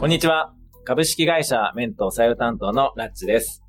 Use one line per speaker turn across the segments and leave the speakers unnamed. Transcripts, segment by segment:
こんにちは。株式会社メント採用担当のラッチです。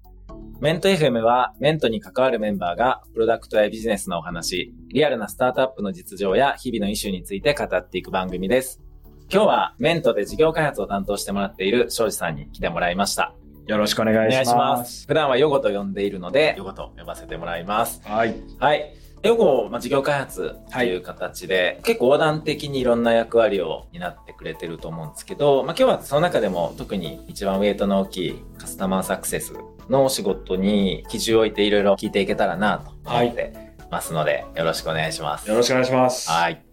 メント FM はメントに関わるメンバーがプロダクトやビジネスのお話、リアルなスタートアップの実情や日々のイシューについて語っていく番組です。今日はメントで事業開発を担当してもらっている庄司さんに来てもらいました。
よろしくお願いします。
ます。普段はヨゴと呼んでいるので、ヨゴと呼ばせてもらいます。
はい。
はい。ヨゴ、まあ、事業開発という形で、結構横断的にいろんな役割を担ってくれてると思うんですけど、まあ、今日はその中でも特に一番ウェイトの大きいカスタマーサクセスのお仕事に基準を置いていろいろ聞いていけたらなと思ってますので、よろしくお願いします。
よろしくお願いします。
はい。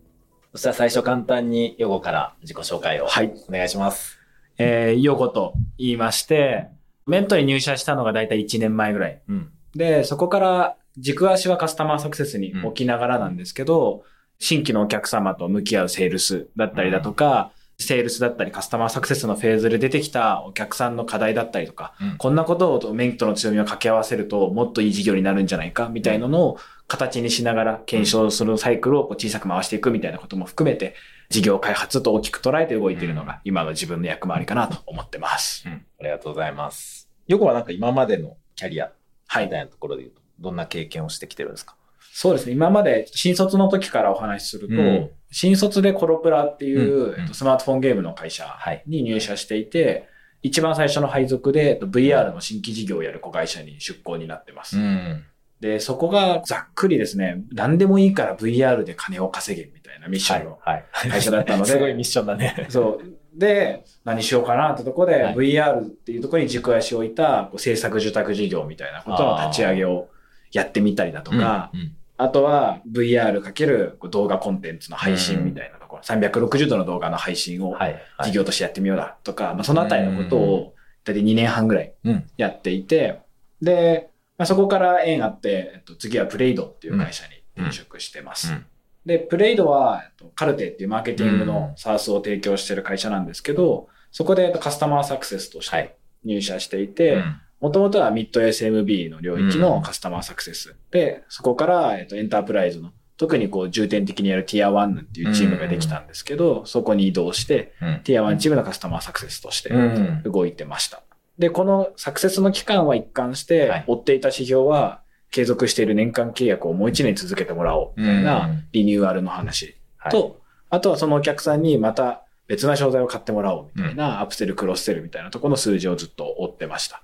そしたら最初簡単にヨゴから自己紹介を
はい。
お願いします。
えー、ヨコと言いまして、メントに入社したのがだいたい1年前ぐらい。
うん。
で、そこから軸足はカスタマーサクセスに置きながらなんですけど、新規のお客様と向き合うセールスだったりだとか、セールスだったりカスタマーサクセスのフェーズで出てきたお客さんの課題だったりとか、
うん
こんなことをメントの強みを掛け合わせるともっといい事業になるんじゃないかみたいなのを形にしながら検証するサイクルをこう小さく回していくみたいなことも含めて事業開発と大きく捉えて動いているのが今の自分の役回りかなと思ってます。
うん。ありがとうございます。ヨゴはなんか今までのキャリア
はい
みたいなところで言うと、どんな経験をしてきてるんですか？
そうですね。今まで新卒の時からお話しすると、
うん
新卒でコロプラっていう、
うん
えっとスマートフォンゲームの会社
はい
に入社していて、一番最初の配属でえっと VR の新規事業をやる子会社に出向になってます。
ん。
で、そこがざっくりですね、何でもいいから VR で金を稼げみたいなミッションの
はい。
会社だったので、
すごいミッションだね。
そう。で、何しようかなってとこで、
はい
VR っていうところに軸足を置いたこう制作受託事業みたいなことの立ち上げをやってみたりだとか、
うん
あとは VR かける動画コンテンツの配信みたいなところ、360度の動画の配信を
はい。
事業としてやってみようだとか、まあ、そのあたりのことを大体2年半ぐらい
うん。
やっていて、で、まあ、そこから縁あって、えっと、次はプレイドっていう会社に転職してます。
うん。
で、プレイドは、えっとカルテっていうマーケティングの SARS を提供している会社なんですけど、そこでえっとカスタマーサクセスとし
はい。
て入社していて、
うん
もともとはミッド SMB の領域のカスタマーサクセス。で、そこから、えっと、エンタープライズの、特にこう重点的にやるティア1っていうチームができたんですけど、そこに移動して、
うん
ティア1チームのカスタマーサクセスとして
うん。
動いてました。で、このサクセスの期間は一貫して、
はい
追っていた指標は、継続している年間契約をもう一年続けてもらおうみたいな
うん
リニューアルの話
はい
と、あとはそのお客さんにまた別な商材を買ってもらおうみたいな、アップセル、クロスセルみたいなところの数字をずっと追ってました。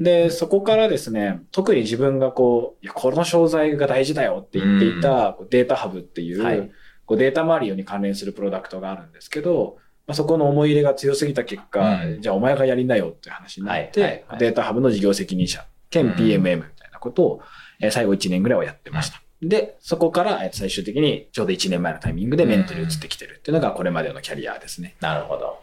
で、そこからですね、特に自分がこう、いや、この商材が大事だよって言っていた、データハブっていう、
はい。
こうデータマリオに関連するプロダクトがあるんですけど、まあ、そこの思い入れが強すぎた結果、
うん。
じゃあお前がやりなよっていう話になって、
はいはいはい。
データハブの事業責任者、兼 PMM みたいなことを、えー最後1年ぐらいはやってました。で、そこからえー最終的にちょうど1年前のタイミングでメントに移ってきてるっていうのがこれまでのキャリアですね。
なるほど。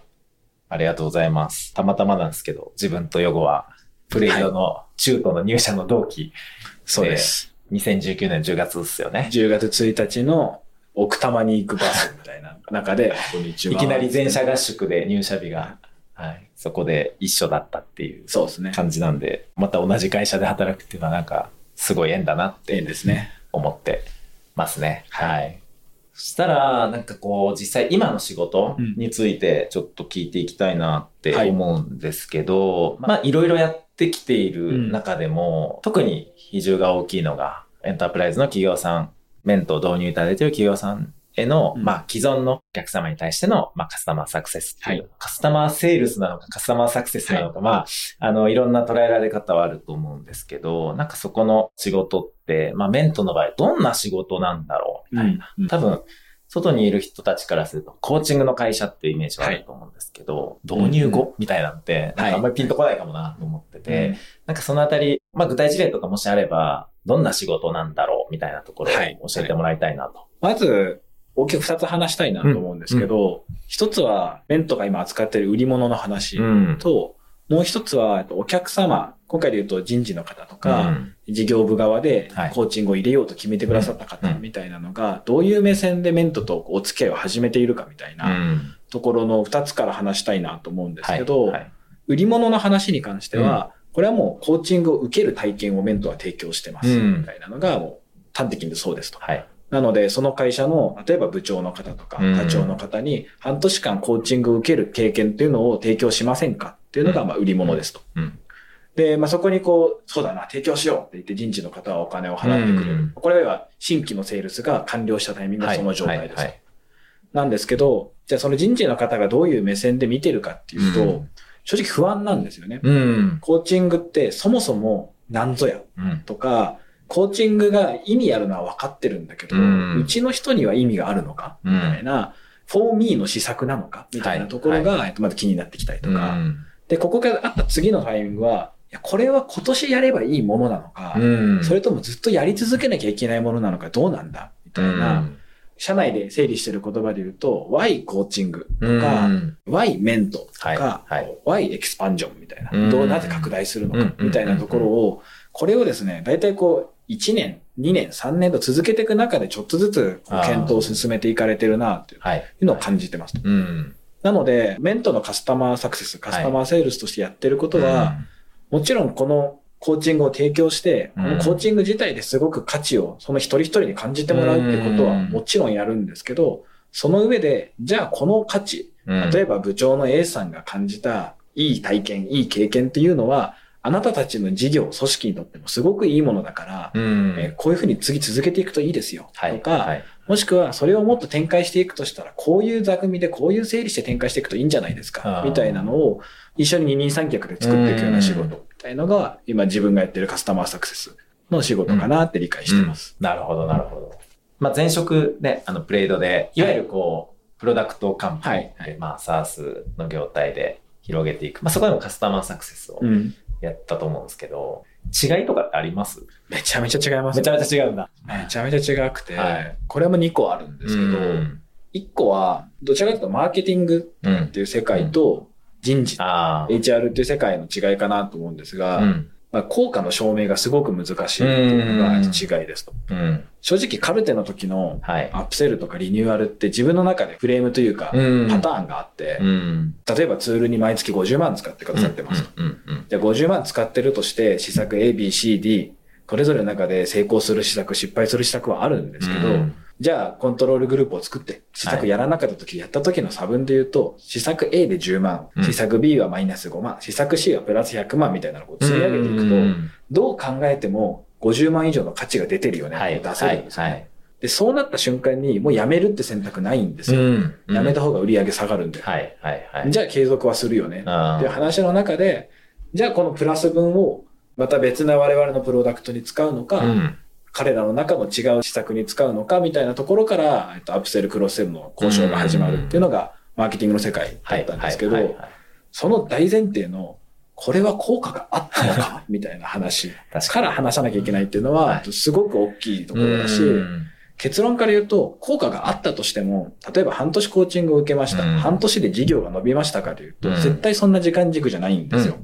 ありがとうございます。たまたまなんですけど、自分とヨゴは、プレイドの中途の入社の同期、
そうです。
2019年10月ですよね。
10月1日の奥多摩に行くバスみたいな 中で。
いきなり全社合宿で入社日が、はい、そこで一緒だったっていう
そうですね。
感じなんで、また同じ会社で働くっていうのはなんか、すごい縁だなって
縁ですね。
思ってますね。はい。そしたら、なんかこう、実際今の仕事についてちょっと聞いていきたいなって
はい
思うんですけど、まあいろいろやってきている中でも、特に比重が大きいのが、エンタープライズの企業さん、メントを導入いただいている企業さんへの、
うん。
まあ既存のお客様に対しての、まあカスタマーサクセスっていう、
はい。
カスタマーセールスなのかカスタマーサクセスなのか、まあ、あの、いろんな捉えられ方はあると思うんですけど、なんかそこの仕事って、まあメントの場合どんな仕事なんだろうみたいな。
うん
多分、外にいる人たちからすると、コーチングの会社っていうイメージはあると思うんですけど、導入後みたいなのって、なんかあんまりピンとこないかもなと思ってて、なんかそのあたり、まあ具体事例とかもしあれば、どんな仕事なんだろうみたいなところ
はい。
を教えてもらいたいなと。
まず、大きく二つ話したいなと思うんですけど、一つは、ベントが今扱っている売り物の話
ん。
と、もう一つは、えっとお客様、今回で言うと人事の方と
う
か、
ん。
事業部側で
はい。
コーチングを入れようと決めてくださった方
うん。
みたいなのが、どういう目線でメントとお付き合いを始めているかみたいなところの二つから話したいなと思うんですけど、売り物の話に関しては、これはもうコーチングを受ける体験をメントは提供してます、
うん。
みたいなのがもう端的にそうですと。
はい。
なので、その会社の、例えば部長の方とか、
うん
課長の方に、半年間コーチングを受ける経験っていうのを提供しませんか？っていうのが、まあ、売り物ですと。
うん。
で、まあ、そこにこう、そうだな、提供しようって言って人事の方はお金を払ってくれる。
うん
これは新規のセールスが完了したタイミングがその状態です。なんですけど、じゃあその人事の方がどういう目線で見てるかっていうと、
うん
正直不安なんですよね。
うん。
コーチングってそもそも何ぞや
うん。
とか、コーチングが意味あるのは分かってるんだけど、
う
うんちの人には意味があるのか
うん。
みたいな、for me の施策なのかみたいなところが、えっとまず気になってきたりとか、で、ここからあった次のタイミングは、いや、これは今年やればいいものなのか、
うん。
それともずっとやり続けなきゃいけないものなのかどうなんだみたいな、社内で整理してる言葉で言うと、Y コーチングとか、
うん、
Y メントとか、
はい。はい、
Y エクスパンジョンみたいな、
うん。
どうなぜ拡大するのか
うん。
みたいなところを、これをですね、大体こう、1年、2年、3年と続けていく中でちょっとずつ検討を進めていかれてるなってい
はい。
うのを感じてます。
うん。
なので、メントのカスタマーサクセス、カスタマーセールスとしてやってることは、もちろんこのコーチングを提供して、
うん
このコーチング自体ですごく価値をその一人一人に感じてもらうってことは
うん
もちろんやるんですけど、その上で、じゃあこの価値、
うん、
例えば部長の A さんが感じたいい体験、いい経験っていうのは、あなたたちの事業、組織にとってもすごくいいものだから、
うん、
えーこういうふうに次続けていくといいですよ。
はい、
とか、
はい、
もしくはそれをもっと展開していくとしたら、こういう座組でこういう整理して展開していくといいんじゃないですかみたいなのを一緒に二人三脚で作っていくような仕事みたいのが、今自分がやってるカスタマーサクセスの仕事かなって理解してます。
なるほど、なるほど。まあ、前職ね、あの、プレイドで、いわゆるこう、プロダクトカンパニーで、
はいはい
まあ、サースの業態で広げていく。まあ、そこでもカスタマーサクセスを
うん。
やったと思うんですけど、違いとかってあります？
めちゃめちゃ違います。
めちゃめちゃ違うんだ。
めちゃめちゃ違くて、
はい
これも2個あるんですけど、
うん
1個は、どちらかというとマーケティング
うん
っていう世界と人事、
ああ。
HR っていう世界の違いかなと思うんですが、
うん。
まあ、効果の証明がすごく難しいっていうのが違いですと。
うん。
正直カルテの時の
はい。
アップセルとかリニューアルって自分の中でフレームというか、
うん
パターンがあって、
うん。
例えばツールに毎月50万使ってくださってますと。じゃあ50万使ってるとして、施策 A、B、C、D、それぞれの中で成功する施策、失敗する施策はあるんですけど、
うん
じゃあコントロールグループを作って、施策やらなかった時、やった時の差分で言うと、施策 A で10万、
うん
施策 B はマイナス5万、施策 C はプラス100万みたいなのを積み上げていくと、
うん
どう考えても50万以上の価値が出てるよね
はい。
出せるんですよね、
はい。
で、そうなった瞬間にもうやめるって選択ないんですよ。
ん
やめた方が売り上げ下がるんで。
はい。はい。はい。
じゃあ継続はするよね。
あ
っていう話の中で、じゃあこのプラス分をまた別な我々のプロダクトに使うのか、
うん。
彼らの中の違う施策に使うのかみたいなところから、えっと、アップセル、クロスセルの交渉が始まるっていうのが、マーケティングの世界だったんですけど、その大前提の、これは効果があったのかみたいな話
確か
から話さなきゃいけないっていうのは、
はい。
すごく大きいところだし、
うん。
結論から言うと、効果があったとしても、例えば半年コーチングを受けました。
うん。
半年で事業が伸びましたかというと、
うん。
絶対そんな時間軸じゃないんですよ。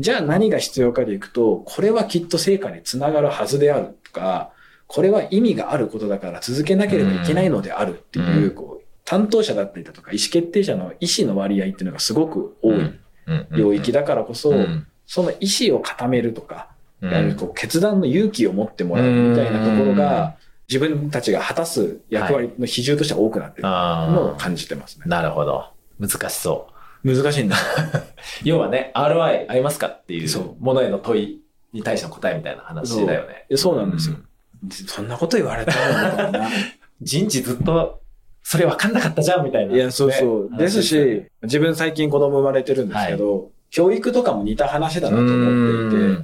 じゃあ何が必要かでいくと、これはきっと成果につながるはずであるとか、これは意味があることだから続けなければいけないのであるっていう、
うん
こう、担当者だったりだとか、意思決定者の意思の割合っていうのがすごく多い
うん。
領域だからこそ、
うん
その意思を固めるとか、こう決断の勇気を持ってもらうみたいなところが、自分たちが果たす役割の比重としては多くなってるのを
あ
感じてますね
あ。。なるほど。難しそう。
難しいんだ。
要はね、ROI ありますかってい
そう
ものへの問いに対しての答えみたいな話だよね。
そうなんですよ。そんなこと言われたら。
人事ずっと、それ分かんなかったじゃんみたいな。
いや、そうそう。
ね
ですし、自分最近子供生まれてるんですけど、教育とかも似た話だなと思っていて、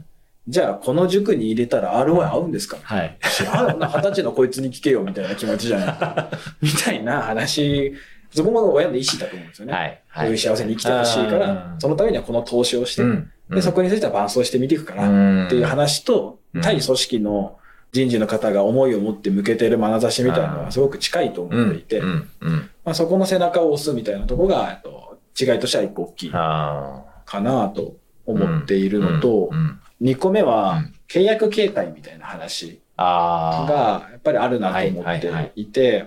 じゃあこの塾に入れたら ROI 合うんですか？
はい。
知らんな、二十歳のこいつに聞けよみたいな気持ちじゃない？みたいな話、そこも親の意思だと思うんですよね。
はい。
こういう幸せに生きてほしいから
う、ん
そのためにはこの投資をして、
うん
で、そこについては伴走してみていくから、っていう話と
うん、
対組織の人事の方が思いを持って向けてる眼差しみたいなの
うん
はすごく近いと思っていて。まあ、そこの背中を押すみたいなところが、えっと違いとしては一個大きい
あ
かなと思っているのと
う、ん。
2個目
う
は
ん
契約形態みたいな話。がやっぱりあるなと思っていて、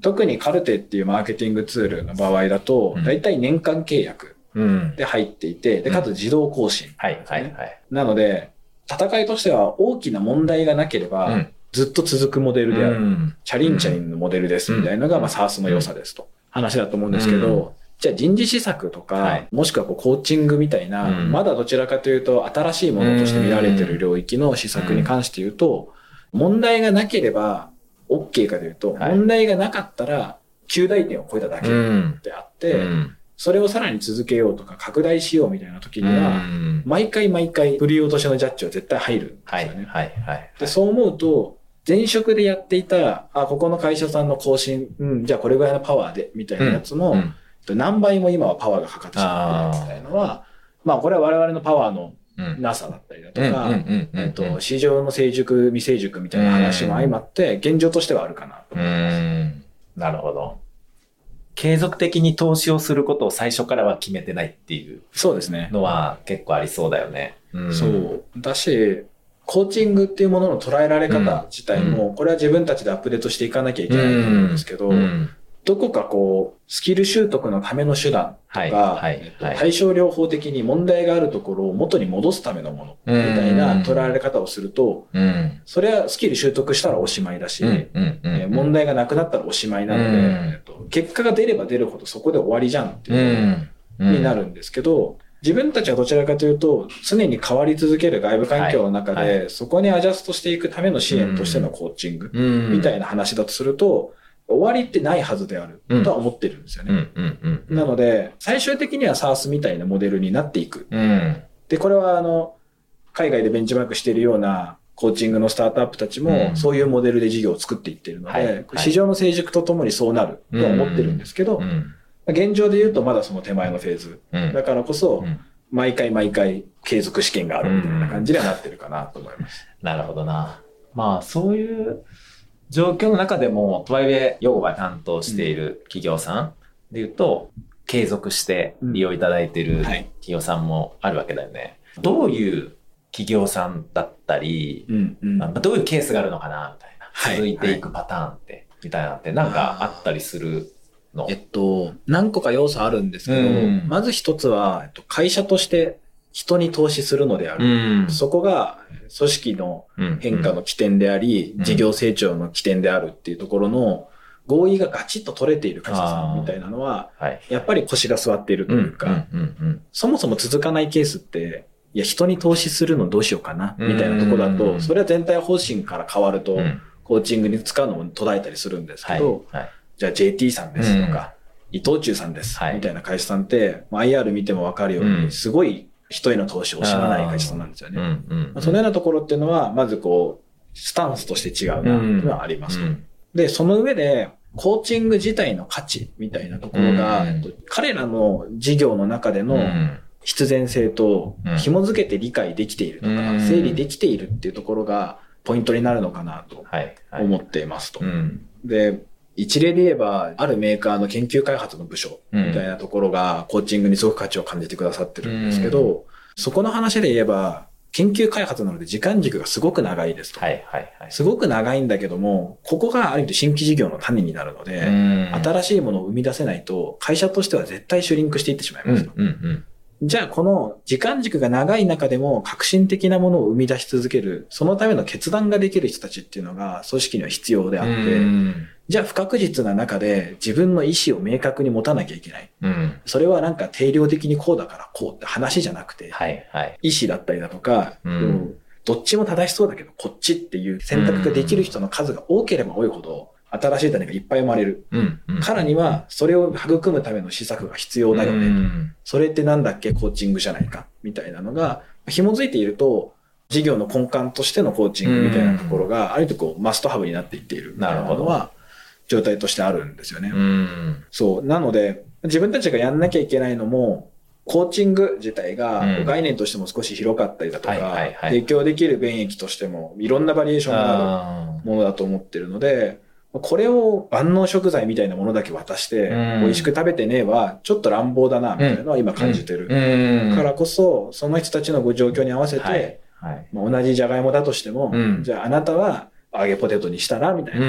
特にカルテっていうマーケティングツールの場合だと
うん、
だいたい年間契約
うん。
で入っていて、で、かつ自動更新。
はい、はい、はい。
なので、戦いとしては大きな問題がなければ、
うん。
ずっと続くモデルである。
うん。
チャリンチャリンのモデルですみたいなのが、
うん。
まあ、サースの良さですと。話だと思うんですけど、じゃあ人事施策とか、
はい。
もしくはこうコーチングみたいな、
うん。
まだどちらかというと新しいものとして見られている領域の施策に関して言うと、問題がなければ OK かというと、
はい。
問題がなかったら9大点を超えただけ
うん。
であって、
うん。
それをさらに続けようとか拡大しようみたいな時には、
うん。
毎回毎回振り落としのジャッジは絶対入るんです
はい
よね。
はいはい。
で、そう思うと、前職でやっていた、あ、ここの会社さんの更新、うん、じゃあこれぐらいのパワーで、みたいなやつの、
うん
何倍も今はパワーがかかってしまっているみたいなのは、まあこれは我々のパワーの
うん
なさだったりだと
うん
か、
うんうんうん
えっと、市場の成熟、未成熟みたいな話も相まって、現状としてはあるかなと
う
思います。
ん。なるほど。継続的に投資をすることを最初からは決めてないっていう
そうですね。
のは結構ありそうだよね。うん
そう。だし、コーチングっていうものの捉えられ方自体も、これは自分たちでアップデートしていかなきゃいけないと思うんですけど、
うん
どこかこう、スキル習得のための手段とか、
はいはいはい。
えっと対症療法的に問題があるところを元に戻すためのもの、みたいな捉えられ方をすると、
うん。
それはスキル習得したらおしまいだし、
うんうん
問題がなくなったらおしまいなので、
うん。
えっと結果が出れば出るほどそこで終わりじゃんっていうこと
うん。
になるんですけど、自分たちはどちらかというと、常に変わり続ける外部環境の中で、そこにアジャストしていくための支援としてのコーチング
うん。
みたいな話だとすると、終わりってないはずであるとは思ってるんですよね。なので、最終的には SARS みたいなモデルになっていく。
うん
で、これはあの、海外でベンチマークしているようなコーチングのスタートアップたちも
う、ん
そういうモデルで事業を作っていっているの
はい
で、市場の成熟とともにそうなるとは思ってるんですけど
う、ん
現状で言うとまだその手前のフェーズ。
うん
だからこそ
う、ん
毎回毎回継続試験があるみたいな感じにはなってるかなと思います。
なるほどな。まあ、そういう状況の中でも、とはいえ、用語が担当している企業さんで言うと、継続して利用いただいている
はい。
企業さんもあるわけだよね。どういう企業さんだったり、
うんうん。
まあどういうケースがあるのかな、みたいな。
はい
続いていくパターンって、みたいなのって、なんかあったりするの？
えっと、何個か要素あるんですけど、
うん。
まず一つは、えっと、会社として人に投資するのである。
ん。
そこが組織の変化の起点であり、
うん。
事業成長の起点であるっていうところの合意がガチッと取れている会社さんみたいなのは、
はい。
やっぱり腰が座っているというか、そもそも続かないケースって、いや、人に投資するのどうしようかな、みたいなところだ
う
と、
ん。
それは全体方針から変わるとコーチングに使うのも途絶えたりするんですけ
はい。
ど、
はい。
じゃあ JT さんですとか、伊藤忠さんです、
はい。
みたいな会社さんって、まあ IR 見てもわかるように、
うん。
すごい人への投資を惜しまない会社さんなんですよ
うん
ね。そのようなところっていうのは、まずこう、スタンスとして違うな、っていうのはありますと、
うん。
で、その上で、コーチング自体の価値みたいなところが、彼らの事業の中での
うん。
必然性と
うん。
紐づけて理解できているとか、
うん。
整理できているっていうところがポイントになるのかなと思っていますと。
うん。
で、一例で言えば、あるメーカーの研究開発の部署
うん
みたいなところが、コーチングにすごく価値を感じてくださってるんですけど、そこの話で言えば、研究開発なので時間軸がすごく長いですと。
はいはいはい。
すごく長いんだけども、ここがある意味新規事業の種になるので、
うん
新しいものを生み出せないと、会社としては絶対シュリンクしていってしまいますと。
うんうん
じゃあ、この時間軸が長い中でも革新的なものを生み出し続ける、そのための決断ができる人たちっていうのが組織には必要であって、
うん
じゃあ不確実な中で自分の意思を明確に持たなきゃいけない。
うん
それはなんか定量的にこうだからこうって話じゃなくて、
はいはい。
意思だったりだとか、
うん
うんどっちも正しそうだけどこっちっていう選択ができる人の数が多ければ多いほど、新しい種がいっぱい生まれる。
うんうん
からには、それを育むための施策が必要だよね。
うん
それってなんだっけコーチングじゃないかみたいなのが、紐づいていると、事業の根幹としてのコーチングみたいなところが、ある程度こう、マストハブになっていっているな
なるほど
状態としてあるんですよね。
うん
そう。なので、自分たちがやんなきゃいけないのも、コーチング自体が
うん
概念としても少し広かったりだとか、提供できる便益としてもいろんなバリエーションがある
あ
ものだと思ってるので、これを万能食材みたいなものだけ渡して、
うん
美味しく食べてねえは、ちょっと乱暴だな、みたいなのは今感じてる。からこそ、その人たちのご状況に合わせて、
はいはい。
まあ同じじゃがいもだとしても、
うん
じゃああなたは揚げポテトにしたらみたいな。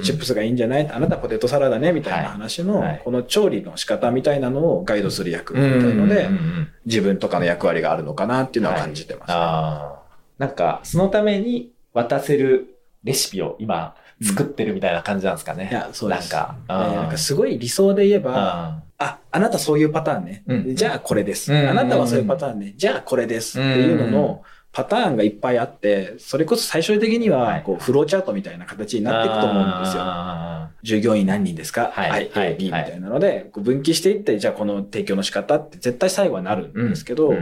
チップスがいいんじゃない？あなたはポテトサラダねみたいな話の、
はいはい
この調理の仕方みたいなのをガイドする役み
うん
たいので、
うんうん
自分とかの役割があるのかなっていうのは感じてます。
ああ。なんか、そのために渡せるレシピを今作ってるみたいな感じなんですかね。
いや、そうです。
なんか、
ねなんかすごい理想で言えば、
あ
あ、あなたそういうパターンね。
うん
じゃあこれです。
うん
あなたはそういうパターンね。じゃあこれです。っていうののパターンがいっぱいあって、それこそ最終的に
は
はい。こうフローチャートみたいな形になっていくと思うんですよ。
あ
従業員何人ですか？
はい。
はい、
はい。
A、B みたいなので、こう分岐していって、じゃあこの提供の仕方って絶対最後はなるん
ー
ですけど、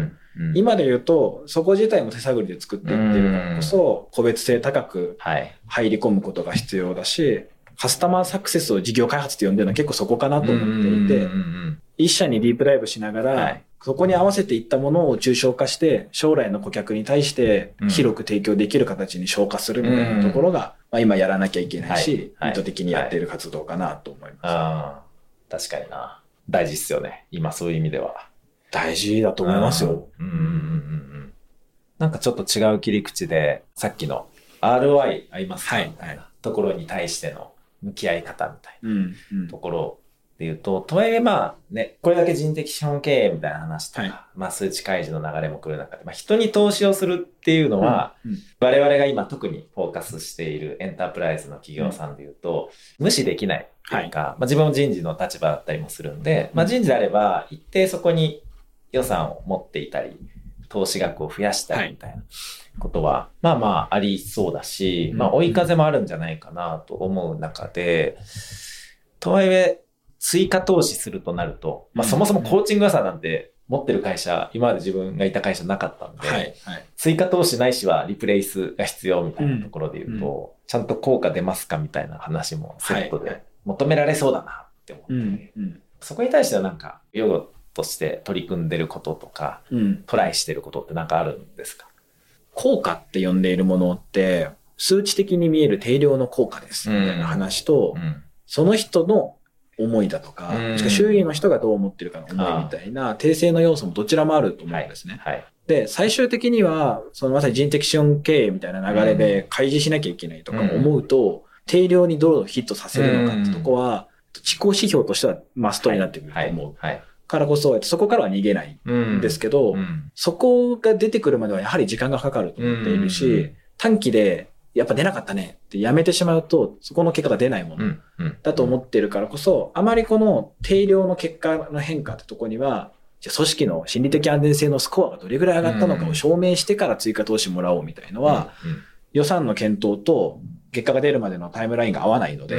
今で言うと、そこ自体も手探りで作っていってるからこそ、個別性高く
はい。
入り込むことが必要だし、カスタマーサクセスを事業開発って呼んでるのは結構そこかなと思っていて、一社にディープダイブしながら、
はい
そこに合わせていったものを抽象化して、将来の顧客に対して
うん
広く提供できる形に消化するみたいなところが、まあ、今やらなきゃいけないし、
はい
意図的にやっている活動かなと思います。
ああ、確かにな。大事っすよね。今そういう意味では。
大事だと思いますよ。
うんうんうんうんうん。なんかちょっと違う切り口で、さっきの ROI 合いますか？
はい
みたいなところに対しての向き合い方みたい
うん。うん
なところで言うと、とはいえまあね、これだけ人的資本経営みたいな話とか、
はい。
まあ数値開示の流れも来る中で、まあ人に投資をするっていうのは、
うん
我々が今特にフォーカスしているエンタープライズの企業さんで言うと、無視できないっていうか、まあ、自分も人事の立場だったりもするんで、まあ、人事であれば一定そこに予算を持っていたり、投資額を増やしたりみたいなことは、まあまあありそうだし、
うん。
まあ追い風もあるんじゃないかなと思う中で、とはいえ追加投資するとなると、まあ
うん
そもそもコーチング予算なんて持ってる会社、今まで自分がいた会社なかったんで、
はい。はい。
追加投資ないしはリプレイスが必要みたいなところで言うと、
うん
ちゃんと効果出ますかみたいな話もセット
はい
で求められそうだなって思って、
うん。うん。
そこに対してはなんか、用語として取り組んでることとか、
うん。
トライしてることってなんかあるんですか？
効果って呼んでいるものって、数値的に見える定量の効果です。みたいな話と、
ん。
その人の思いだとか、
うん
しか周囲の人がどう思ってるかの思いみたいな、訂正の要素もどちらもあると思うんですね。
はい。
で、最終的には、そのまさに人的資本経営みたいな流れで開示しなきゃいけないとか思うと、定量にどうヒットさせるのかってとこは、地高指標としてはマストになってくると
はい。
思う。
はい。
からこそ、そこからは逃げない
うん
んですけど、
うん。
そこが出てくるまではやはり時間がかかると思っているし、
うん
短期でやっぱ出なかったねってやめてしまうと、そこの結果が出ないもの。だと思ってるからこそ、あまりこの定量の結果の変化ってとこには、じゃあ組織の心理的安全性のスコアがどれぐらい上がったのかを証明してから追加投資もらおうみたいのは、予算の検討と結果が出るまでのタイムラインが合わないので。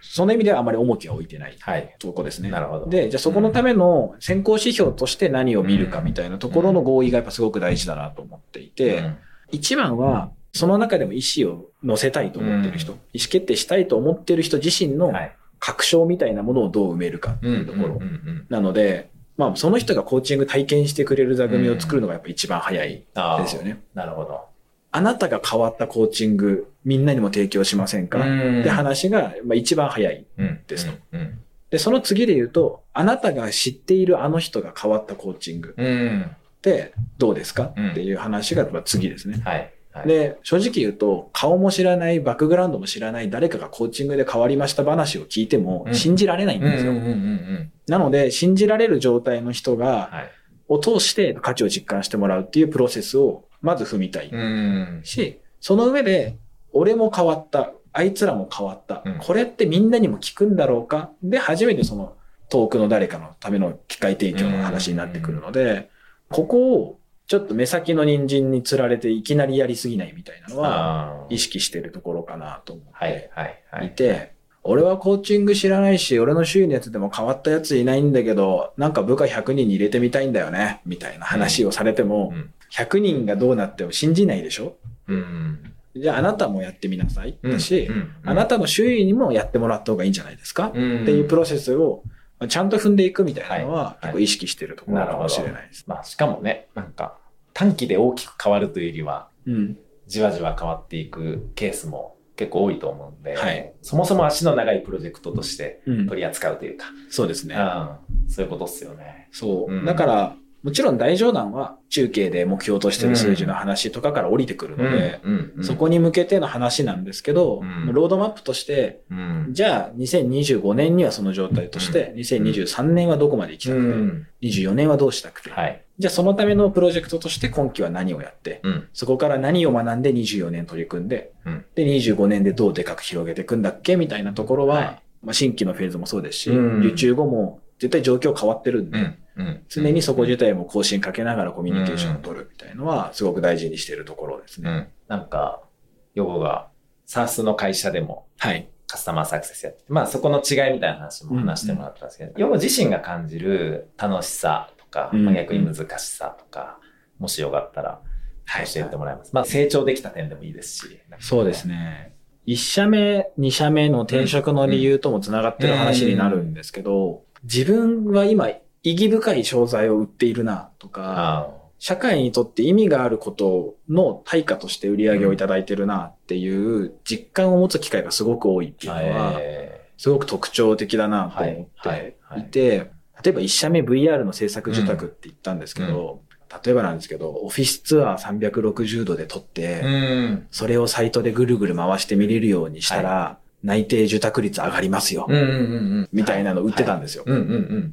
その意味ではあまり重きは置いてない
はい。
とこですね。
なるほど
で、じゃあそこのための先行指標として何を見るかみたいなところの合意がやっぱすごく大事だなと思っていて、
うん
一番は、その中でも意思を乗せたいと思ってる人、
うん
意思決定したいと思ってる人自身の
はい。
確証みたいなものをどう埋めるかっていうところなので、まあその人がコーチング体験してくれる座組を作るのがやっぱ一番早いですよね。
なるほど。
あなたが変わったコーチングみんなにも提供しませんか、
うん
って話がまあ一番早い。
うん
ですと。
うん。
で、その次で言うと、あなたが知っているあの人が変わったコーチング
うん。
ってどうですか？
うん
っていう話がまあ次ですね。
はい。はい、
で、正直言うと、顔も知らない、バックグラウンドも知らない、誰かがコーチングで変わりました話を聞いても
う、ん
信じられないん
うん
ですよ。なので、信じられる状態の人が、
はい。
を通して価値を実感してもらうっていうプロセスを、まず踏みたい。
うん。
し、その上で、俺も変わった、あいつらも変わった、
うん
これってみんなにも聞くんだろうか？で、初めてその遠くの誰かのための機会提供の話になってくるので、ここをちょっと目先の人参につられていきなりやりすぎないみたいなのは、意識してるところかなと思っ
はい
て
はい。
て、俺はコーチング知らないし、俺の周囲のやつでも変わったやついないんだけど、なんか部下100人に入れてみたいんだよね、みたいな話をされても、
うん
100人がどうなっても信じないでしょ？
うん。
じゃああなたもやってみなさい。だし、
うん
あなたの周囲にもやってもらった方がいいんじゃないですか、
うん
っていうプロセスをちゃんと踏んでいくみたいなのは、
はい
結構意識してるところかもしれないです。
まあしかもね、なんか短期で大きく変わるというよりは、
うん。
じわじわ変わっていくケースも結構多いと思うんで、
はい
そもそも足の長いプロジェクトとして
うん
取り扱うというか、
そうですね。
うん、そういうことっすよね。
そう。
うん
だから、もちろん大冗談は中継で目標としてる数字の話とかから降りてくるので、そこに向けての話なんですけど、
うん。
ロードマップとして、
うん。
じゃあ2025年にはその状態として、2023年はどこまで行きたくて、
うん。
24年はどうしたくて、
はい。
じゃあそのためのプロジェクトとして今期は何をやって、
うん。
そこから何を学んで24年取り組んで、
うん。
で、25年でどうでかく広げていくんだっけみたいなところは、
はい。
まあ、新規のフェーズもそうですし、
うん。
受注後も絶対状況変わってるんで、
うん。うん。
常にそこ自体も更新かけながらコミュニケーションを取るみたいのは、すごく大事にしているところですね。
うん。なんか、ヨゴが、サースの会社でも
はい。
カスタマーサクセスやってて、まあそこの違いみたいな話も話してもらったんですけど、ヨゴ自身が感じる楽しさとか、
うん
まあ逆に難しさとか、もしよかったら教えてもらいます。まあ成長できた点でもいいですし。
そうですね。一社目、二社目の転職の理由ともつながってる話になるんですけど、自分は今、意義深い商材を売っているなとか、
あ
社会にとって意味があることの対価として売り上げをいただいてるなっていう実感を持つ機会がすごく多いっていう
あ。
のは、
え
すごく特徴的だなと思っ
はい。
て
はい。
いて、例えば一社目 VR の制作受託って言ったんですけど、例えばなんですけど、オフィスツアー360度で撮って。それをサイトでぐるぐる回して見れるようにしたら、内定受託率上がりますよ、
うんうんうんうん。
みたいなの売ってたんですよ。
うんう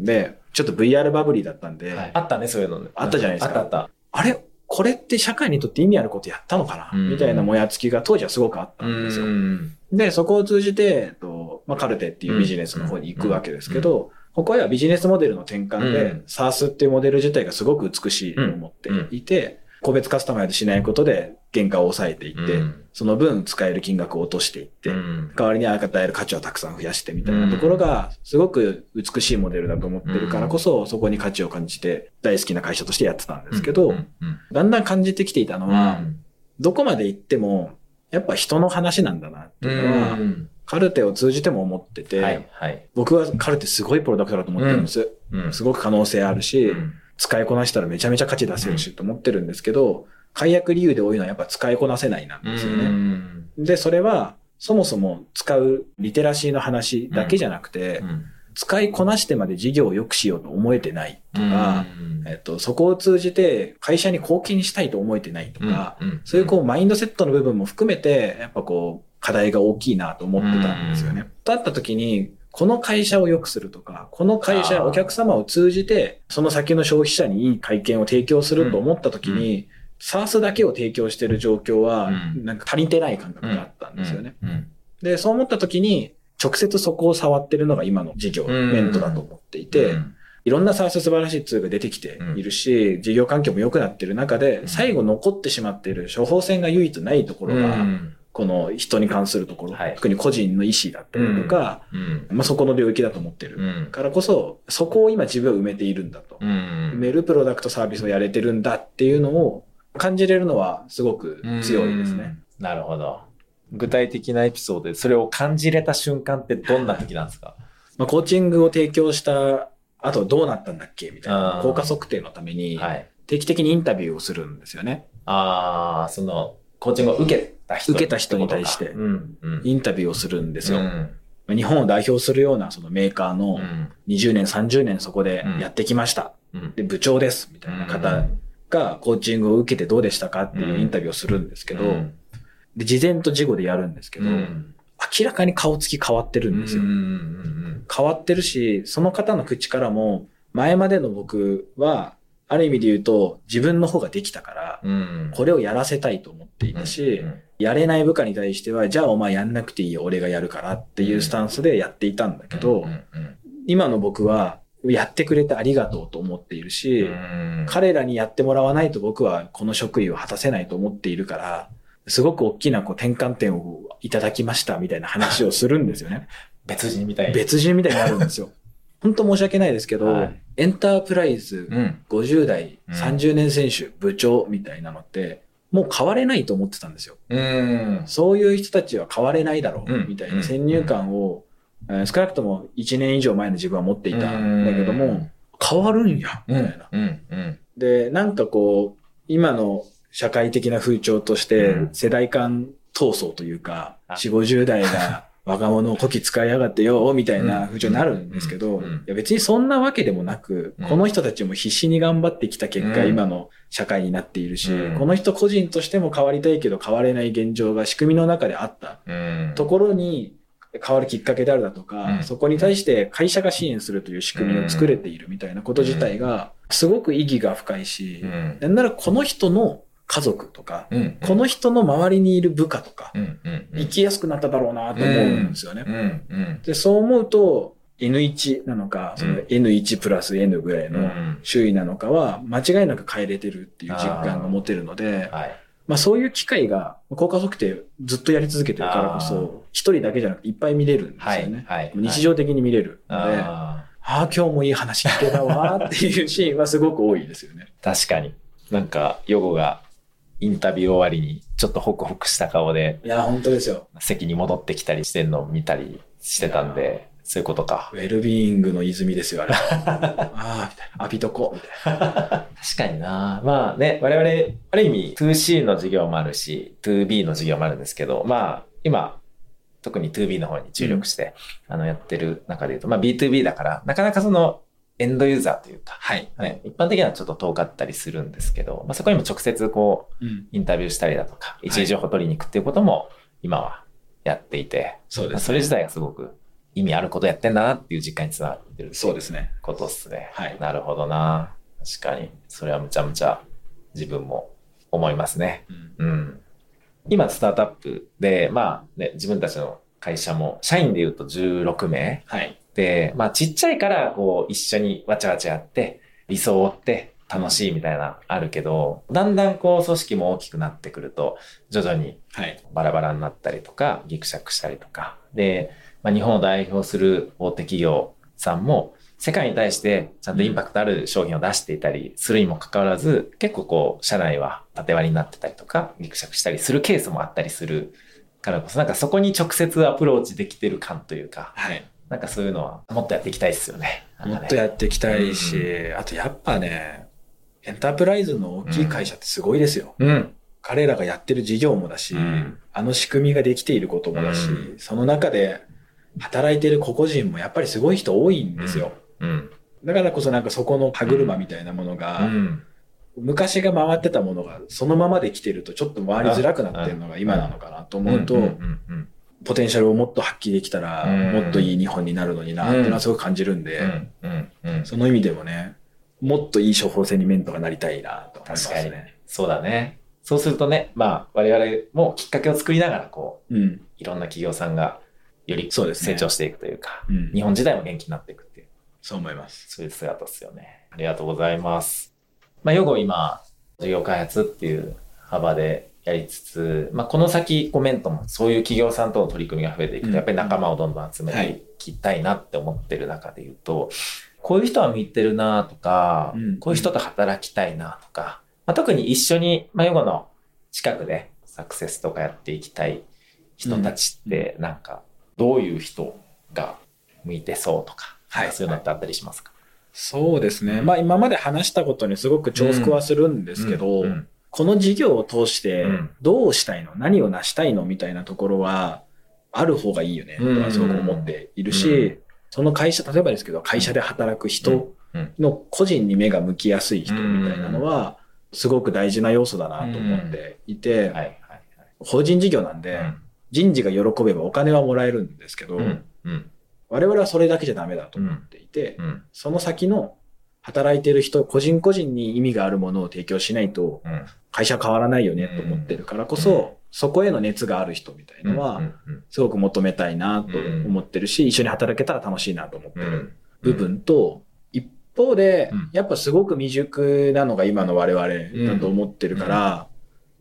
ん
で、ちょっと VR バブリーだったんで、
あったね、そういうの。
あったじゃないですか
あったあっ
あれこれって社会にとって意味あることやったのかな、
うん
みたいなもやつきが当時はすごくあった
た。
んですよ。
ん。
で、そこを通じて、えっとまあ、カルテっていうビジネスの方に行くわけですけど、ここはビジネスモデルの転換で、
うん
SARS っていうモデル自体がすごく美しいと思っていて、個別カスタマイズしないことで原価を抑えていって、
うん。
その分使える金額を落としていって、
うん。
代わりに与える価値をたくさん増やしてみたいなところが、すごく美しいモデルだと思ってるからこそ、そこに価値を感じて、大好きな会社としてやってたんですけど、だんだん感じてきていたの
うん。
は、どこまで行っても、やっぱ人の話なんだなっていうのは、
うん。
カルテを通じても思ってて、
はい、はい。
僕はカルテすごいプロダクトだと思ってるんです。
うん。
すごく可能性あるし、
うん。
使いこなしたらめちゃめちゃ価値出せるしと思ってるんですけど、解約理由で多いのはやっぱ使いこなせないなんですよね。
うん。
で、それは、そもそも使うリテラシーの話だけじゃなくて、
うん。
使いこなしてまで事業を良くしようと思えてないとか、
うん。
えっと、そこを通じて会社に貢献したいと思えてないとか、
うん。
そういうこうマインドセットの部分も含めて、やっぱこう課題が大きいなと思ってたんですよね。だった時に、この会社を良くするとか、この会社、お客様を通じて、その先の消費者にいい体験を提供すると思った時に、サースだけを提供している状況は
う、ん。
なんか足りてない感覚があったんですよね。
うん。
で、そう思った時に、直接そこを触ってるのが今の事業、
うん。
メントだと思っていて、
うん。
いろんなサース素晴らしいツールが出てきているし、事業環境も良くなっている中で、
うん。
最後残ってしまっている処方箋が唯一ないところが、
うん。
この人に関するところ、
はい。
特に個人の意思だったりとか、
うん。
まあ、そこの領域だと思ってる。
うん。
からこそ、そこを今自分は埋めているんだと。
うん。
埋めるプロダクトサービスをやれてるんだっていうのを感じれるのはすごく強いですね。
うん。なるほど。具体的なエピソードでそれを感じれた瞬間ってどんな時なんですか？
まあ、コーチングを提供した後どうなったんだっけみたいな効果測定のために
はい。
定期的にインタビューをするんですよね。
ああ、その、コーチングを受けた人
受けた人に対して。インタビューをするんですよ。
うん
日本を代表するようなそのメーカーの
うん
20年、30年そこでやってきました。
うん
で、部長です。みたいな方がコーチングを受けてどうでしたかっていうインタビューをするんですけど、
うん。
で、事前と事後でやるんですけど、
うん。
明らかに顔つき変わってるんですよ。変わってるし、その方の口からも、前までの僕は、ある意味で言うと、自分の方ができたから、これをやらせたいと思っていたし、
うん
やれない部下に対しては、じゃあお前やんなくていいよ、俺がやるからっていうスタンスでやっていたんだけど、今の僕は、やってくれてありがとうと思っているし、
うん
彼らにやってもらわないと僕はこの職位を果たせないと思っているから、すごく大きなこう転換点をいただきましたみたいな話をするんですよね。
別人みたいな。
別人みたいになるんですよ。本当申し訳ないですけど、
はい
エンタープライズ
うん。
50代、
うん
30年選手、部長みたいなのって、もう変われないと思ってたんですよ。
うん。
そういう人たちは変われないだろう、
うん
みたいな先入観を、えー少なくとも1年以上前の自分は持っていたんだけども、変わるんや、み
うん。
たいな。で、なんかこう、今の社会的な風潮として
うん、
世代間闘争というか、
あ。
4、50代が 若者をこき使いやがってよ、みたいな風潮になるんですけど、いや別にそんなわけでもなく、
うん。
この人たちも必死に頑張ってきた結果、
うん。
今の社会になっているし、
うん。
この人個人としても変わりたいけど変われない現状が仕組みの中であった
うん。
ところに、変わるきっかけであるだとか、
うん
そこに対して会社が支援するという仕組みを作れているみたいなこと自体が、すごく意義が深いし
う、ん。
なんならこの人の家族とか、
うん。
この人の周りにいる部下とか。生きやすくなっただろうなと思うんですよね。で、そう思うと、N1 なのか、その
うん
N1 プラス N ぐらいの
うん。
周囲なのかは、間違いなく変えれてるっていう実感が持てるので、
はい。
まあそういう機会が、効果測定ずっとやり続けてるからこそ、一人だけじゃなくていっぱい見れるんです
はい。
よね。
はい。
日常的に見れるので、あ
あ
今日もいい話聞けたわーっていうシーンはすごく多いですよね。
ー確かに。なんか、ヨゴがインタビュー終わりに、ちょっとホクホクした顔で
いや、本当ですよ。
席に戻ってきたりしてんのを見たりしてたんで、そういうことか
ウ。ェルビーイングの泉ですよ、あれ。ああ、みたいな。浴びとこう、みたいな。
確かになまあね、我々、ある意味 2C の授業もあるし、2B の授業もあるんですけど、まあ、今、特に 2B の方に注力して、あの、やってる中で言うと、まあ B2B だから、なかなかその、エンドユーザーというか、
はい。
ね、一般的にはちょっと遠かったりするんですけど、まあそこにも直接こう、
うん。
インタビューしたりだとか、一時情報取りに行くっていうことも、今はやっていて、まあ
そうです。
それ自体がすごく意味あることやってんだなっていう実感につながってるってい
そうですね。
ことっすね。
はい
なるほどな。確かに。それはむちゃむちゃ自分も思いますね。
うん
うん。今、スタートアップで、まあね、自分たちの会社も、社員で言うと16名
はい。
で、まあちっちゃいから、こう、一緒にわちゃわちゃやって、理想を追って楽しいみたいな、あるけど、だんだんこう、組織も大きくなってくると、徐々に
はい。
バラバラになったりとか、ギクシャクしたりとか。で、まあ、日本を代表する大手企業さんも、世界に対してちゃんとインパクトある商品を出していたりするにもかかわらず、結構こう、社内は縦割りになってたりとか、ギクシャクしたりするケースもあったりするからこそ、なんかそこに直接アプローチできてる感というか、
はい。
なんかそういうのはもっとやっていきたいですよね。
もっとやっていきたいし、あとやっぱね、エンタープライズの大きい会社ってすごいですよ。
うん。
彼らがやってる事業もだし、
うん
あの仕組みができていることもだし、
うん
その中で働いてる個々人もやっぱりすごい人多いんですよ。
うん。
だからこそなんかそこの歯車みたいなものが、
うん。
昔が回ってたものがそのままで来てるとちょっと回りづらくなってるのが今なのかなと思うと、
うんうん
ポテンシャルをもっと発揮できたら、
うん
もっといい日本になるのになっていうのはすごく感じるんで、
うんうんうん
その意味でもね、もっといい処方箋にメントがなりたいなと思います
確かに
ね。
そうだね。そうするとね、まあ、我々もきっかけを作りながら、こう、
うん。
いろんな企業さんがより
そうですね。
成長していくというか、
うん。
日本自体も元気になっていくっていう、
そう思います。
そういう姿ですよね。ありがとうございます。まあ、ヨゴ今、事業開発っていう幅でやりつつ、まあ、この先、コメントもそういう企業さんとの取り組みが増えていくと、
うん。
やっぱり仲間をどんどん集めてい。きたいなって思ってる中で言うと、こういう人は向いてるなとか、
うん。
こういう人と働きたいなとか、まあ、特に一緒に、まあ、ヨゴの近くでサクセスとかやっていきたい人たちって、なんか、どういう人が向いてそうとか、
はい。
そういうのってあったりしますか、
そうですね。まあ今まで話したことにすごく重複はするんですけど、
うん
この事業を通して
うん。
どうしたいの、何を成したいの？みたいなところはある方がいいよね、とはすごく思っているし、
うん。
その会社、例えばですけど、会社で働く人
うん。
の個人に目が向きやすい人みたいなのは、すごく大事な要素だなと思っていて、
はいはいはい。
法人事業なんで、人事が喜べばお金はもらえるんですけど、
うんうん。
我々はそれだけじゃダメだと思っていて、
うん
その先の働いてる人、個人個人に意味があるものを提供しないと、
うん。
会社変わらないよねと思ってるからこそ、
うん。
そこへの熱がある人みたいのは、すごく求めたいなと思ってるし、一緒に働けたら楽しいなと思ってる
うん。
部分と、一方で
うん、
やっぱすごく未熟なのが今の我々だと思ってるから、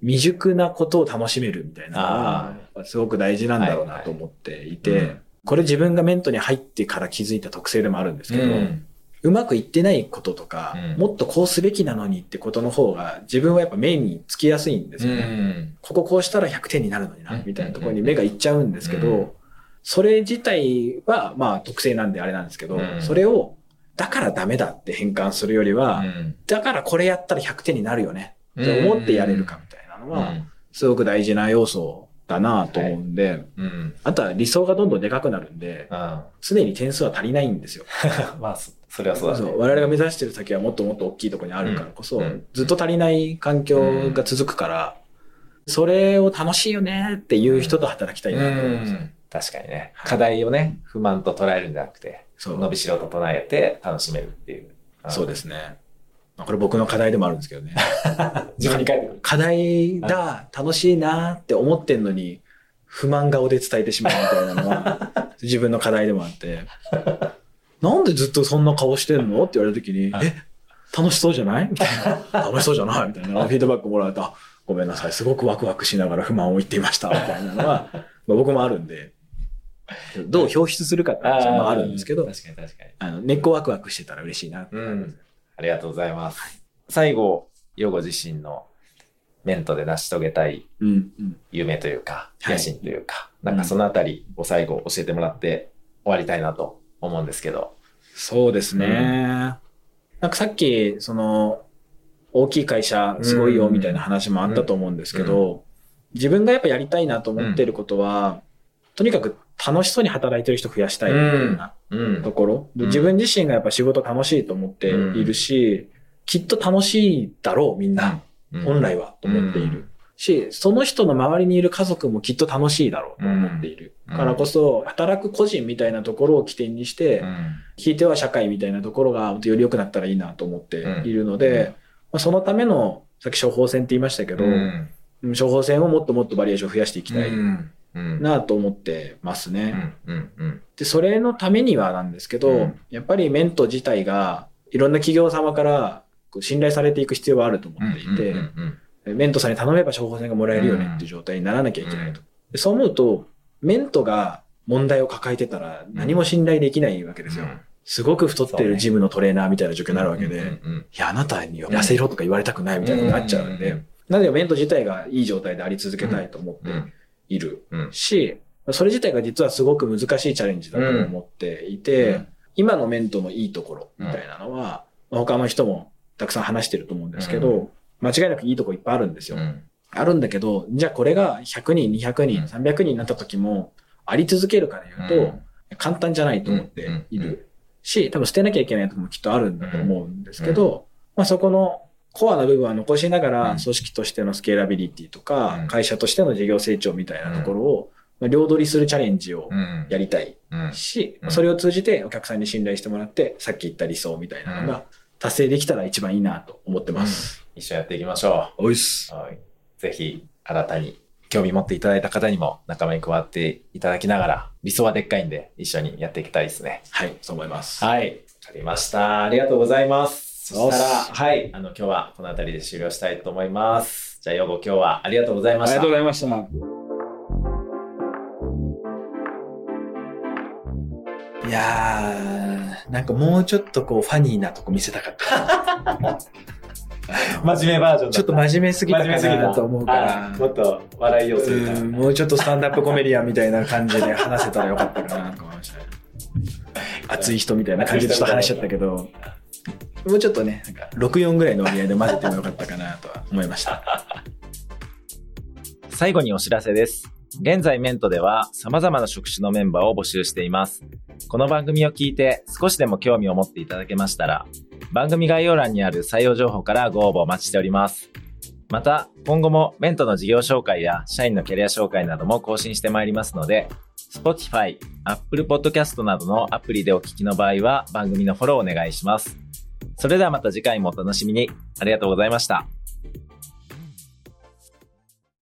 未熟なことを楽しめるみたいなのは
あ、
すごく大事なんだろうなと思っていて、
はいはいうん。
これ自分がメントに入ってから気づいた特性でもあるんですけど、
うん。
うまくいってないこととか、
うん。
もっとこうすべきなのにってことの方が自分はやっぱ目につきやすいんですよね。
うん。
こここうしたら100点になるのにな
うん、
みたいなところに目がいっちゃうんですけど、
うん。
それ自体はまあ特性なんであれなんですけど、
うん。
それをだからダメだって変換するよりは、
うん。
だからこれやったら100点になるよねって思ってやれるかのは、すごく大事な要素だなと思うんで、
うんうん。
あとは理想がどんどんでかくなるんで、
あ
常に点数は足りないんですよ。
あ まあそそれはそうだね。
そう。我々が目指してる先はもっともっと大きいところにあるからこそ、ずっと足りない環境が続くから、それを楽しいよねっていう人と働きたいなと思います。
確かにね。課題をね、不満と捉えるんじゃなくて、伸びしろと唱えて楽しめるっていう。
そうですね。まあこれ僕の課題でもあるんですけどね。
自分に。
課題だ、楽しいなって思ってんのに、不満顔で伝えてしまうみたいなのは、自分の課題でもあって、なんでずっとそんな顔してんのって言われた時に、
はい
え、楽しそうじゃない？みたいな。楽しそうじゃない？みたいな。フィードバックもらうと、あごめんなさい、すごくワクワクしながら不満を言っていました、みたいなのは、まあ僕もあるんで、どう表出するかっていうのもあるんですけど、
確かに確かに。
あの、根っこワクワクしてたら嬉しいなって
うん。ありがとうございます。最後、ヨゴ自身のメントで成し遂げたい
うん、うん。
夢というか、
はい
野心というか、なんかそのあたりを最後教えてもらって終わりたいなと思うんですけど。
そうですね。なんかさっき、その、大きい会社すごいよみたいな話もあったと思うんですけど、自分がやっぱやりたいなと思ってることは、とにかく楽しそうに働いてる人増やしたいみたいな
うん
と。ころ、で
うん
自分自身がやっぱ仕事楽しいと思っているし、きっと楽しいだろうみんな、本来はと思っている。し、その人の周りにいる家族もきっと楽しいだろうと思っている。
うん
からこそ、働く個人みたいなところを起点にして、
うん。
ひいては社会みたいなところがより良くなったらいいなと思っているので、まあ、そのための、さっき処方箋って言いましたけど、
うん
処方箋をもっともっとバリエーション増やしていきたい
うん。うん。
なと思ってますね。で、それのためにはなんですけど、
うん。
やっぱりメント自体がいろんな企業様から信頼されていく必要はあると思っていて、
うん
メントさんに頼めば処方箋がもらえるよねっていう状態にならなきゃいけないと。でそう思うと、メントが問題を抱えてたら何も信頼できないわけですよ。すごく太ってるジムのトレーナーみたいな状況になるわけで、いや、あなたに痩せろとか言われたくないみたいになっちゃうんで、なのでメント自体がいい状態であり続けたいと思っている。し、それ自体が実はすごく難しいチャレンジだと思っていて、今のメントのいいところみたいなのは、他の人もたくさん話してると思うんですけど、間違いなくいいとこいっぱいあるんですよ。あるんだけど、じゃあこれが100人、200人、300人になった時も、あり続けるかで言うと、簡単じゃないと思っているし、多分捨てなきゃいけないともきっとあるんだと思うんですけど、まあそこのコアな部分は残しながら、組織としてのスケーラビリティとか、会社としての事業成長みたいなところを、両取りするチャレンジをやりたいし、それを通じてお客さんに信頼してもらって、さっき言った理想みたいなのが達成できたら一番いいなと思ってます。
一緒にやっていきましょ
う。おいっす。
はい。ぜひ、新たに興味持っていただいた方にも仲間に加わっていただきながら、理想はでっかいんで一緒にやっていきたいですね。
はい、そう思います。
はい。わかりました。ありがとうございます。そしたら、はい。あの、今日はこの辺りで終了したいと思います。じゃあ、ヨゴ今日はありがとうございました。
ありがとうございました。いやー、なんかもうちょっとこうファニーなとこ見せたかった。
真面目バージョン
ちょっと真面目すぎたかなと思うから。
もっと笑い要素
もうちょっとスタンダップコメディアンみたいな感じで話せたらよかったかなと思いました。熱い人みたいな感じでちょっと話しちゃったけど、もうちょっとね、なんか64ぐらいの割合で混ぜてもよかったかなとは思いました。
最後にお知らせです。現在メントでは様々な職種のメンバーを募集しています。この番組を聞いて少しでも興味を持っていただけましたら、番組概要欄にある採用情報からご応募お待ちしております。また、今後もメントの事業紹介や社員のキャリア紹介なども更新してまいりますので、Spotify、Apple Podcast などのアプリでお聞きの場合は番組のフォローお願いします。それではまた次回もお楽しみに。ありがとうございました。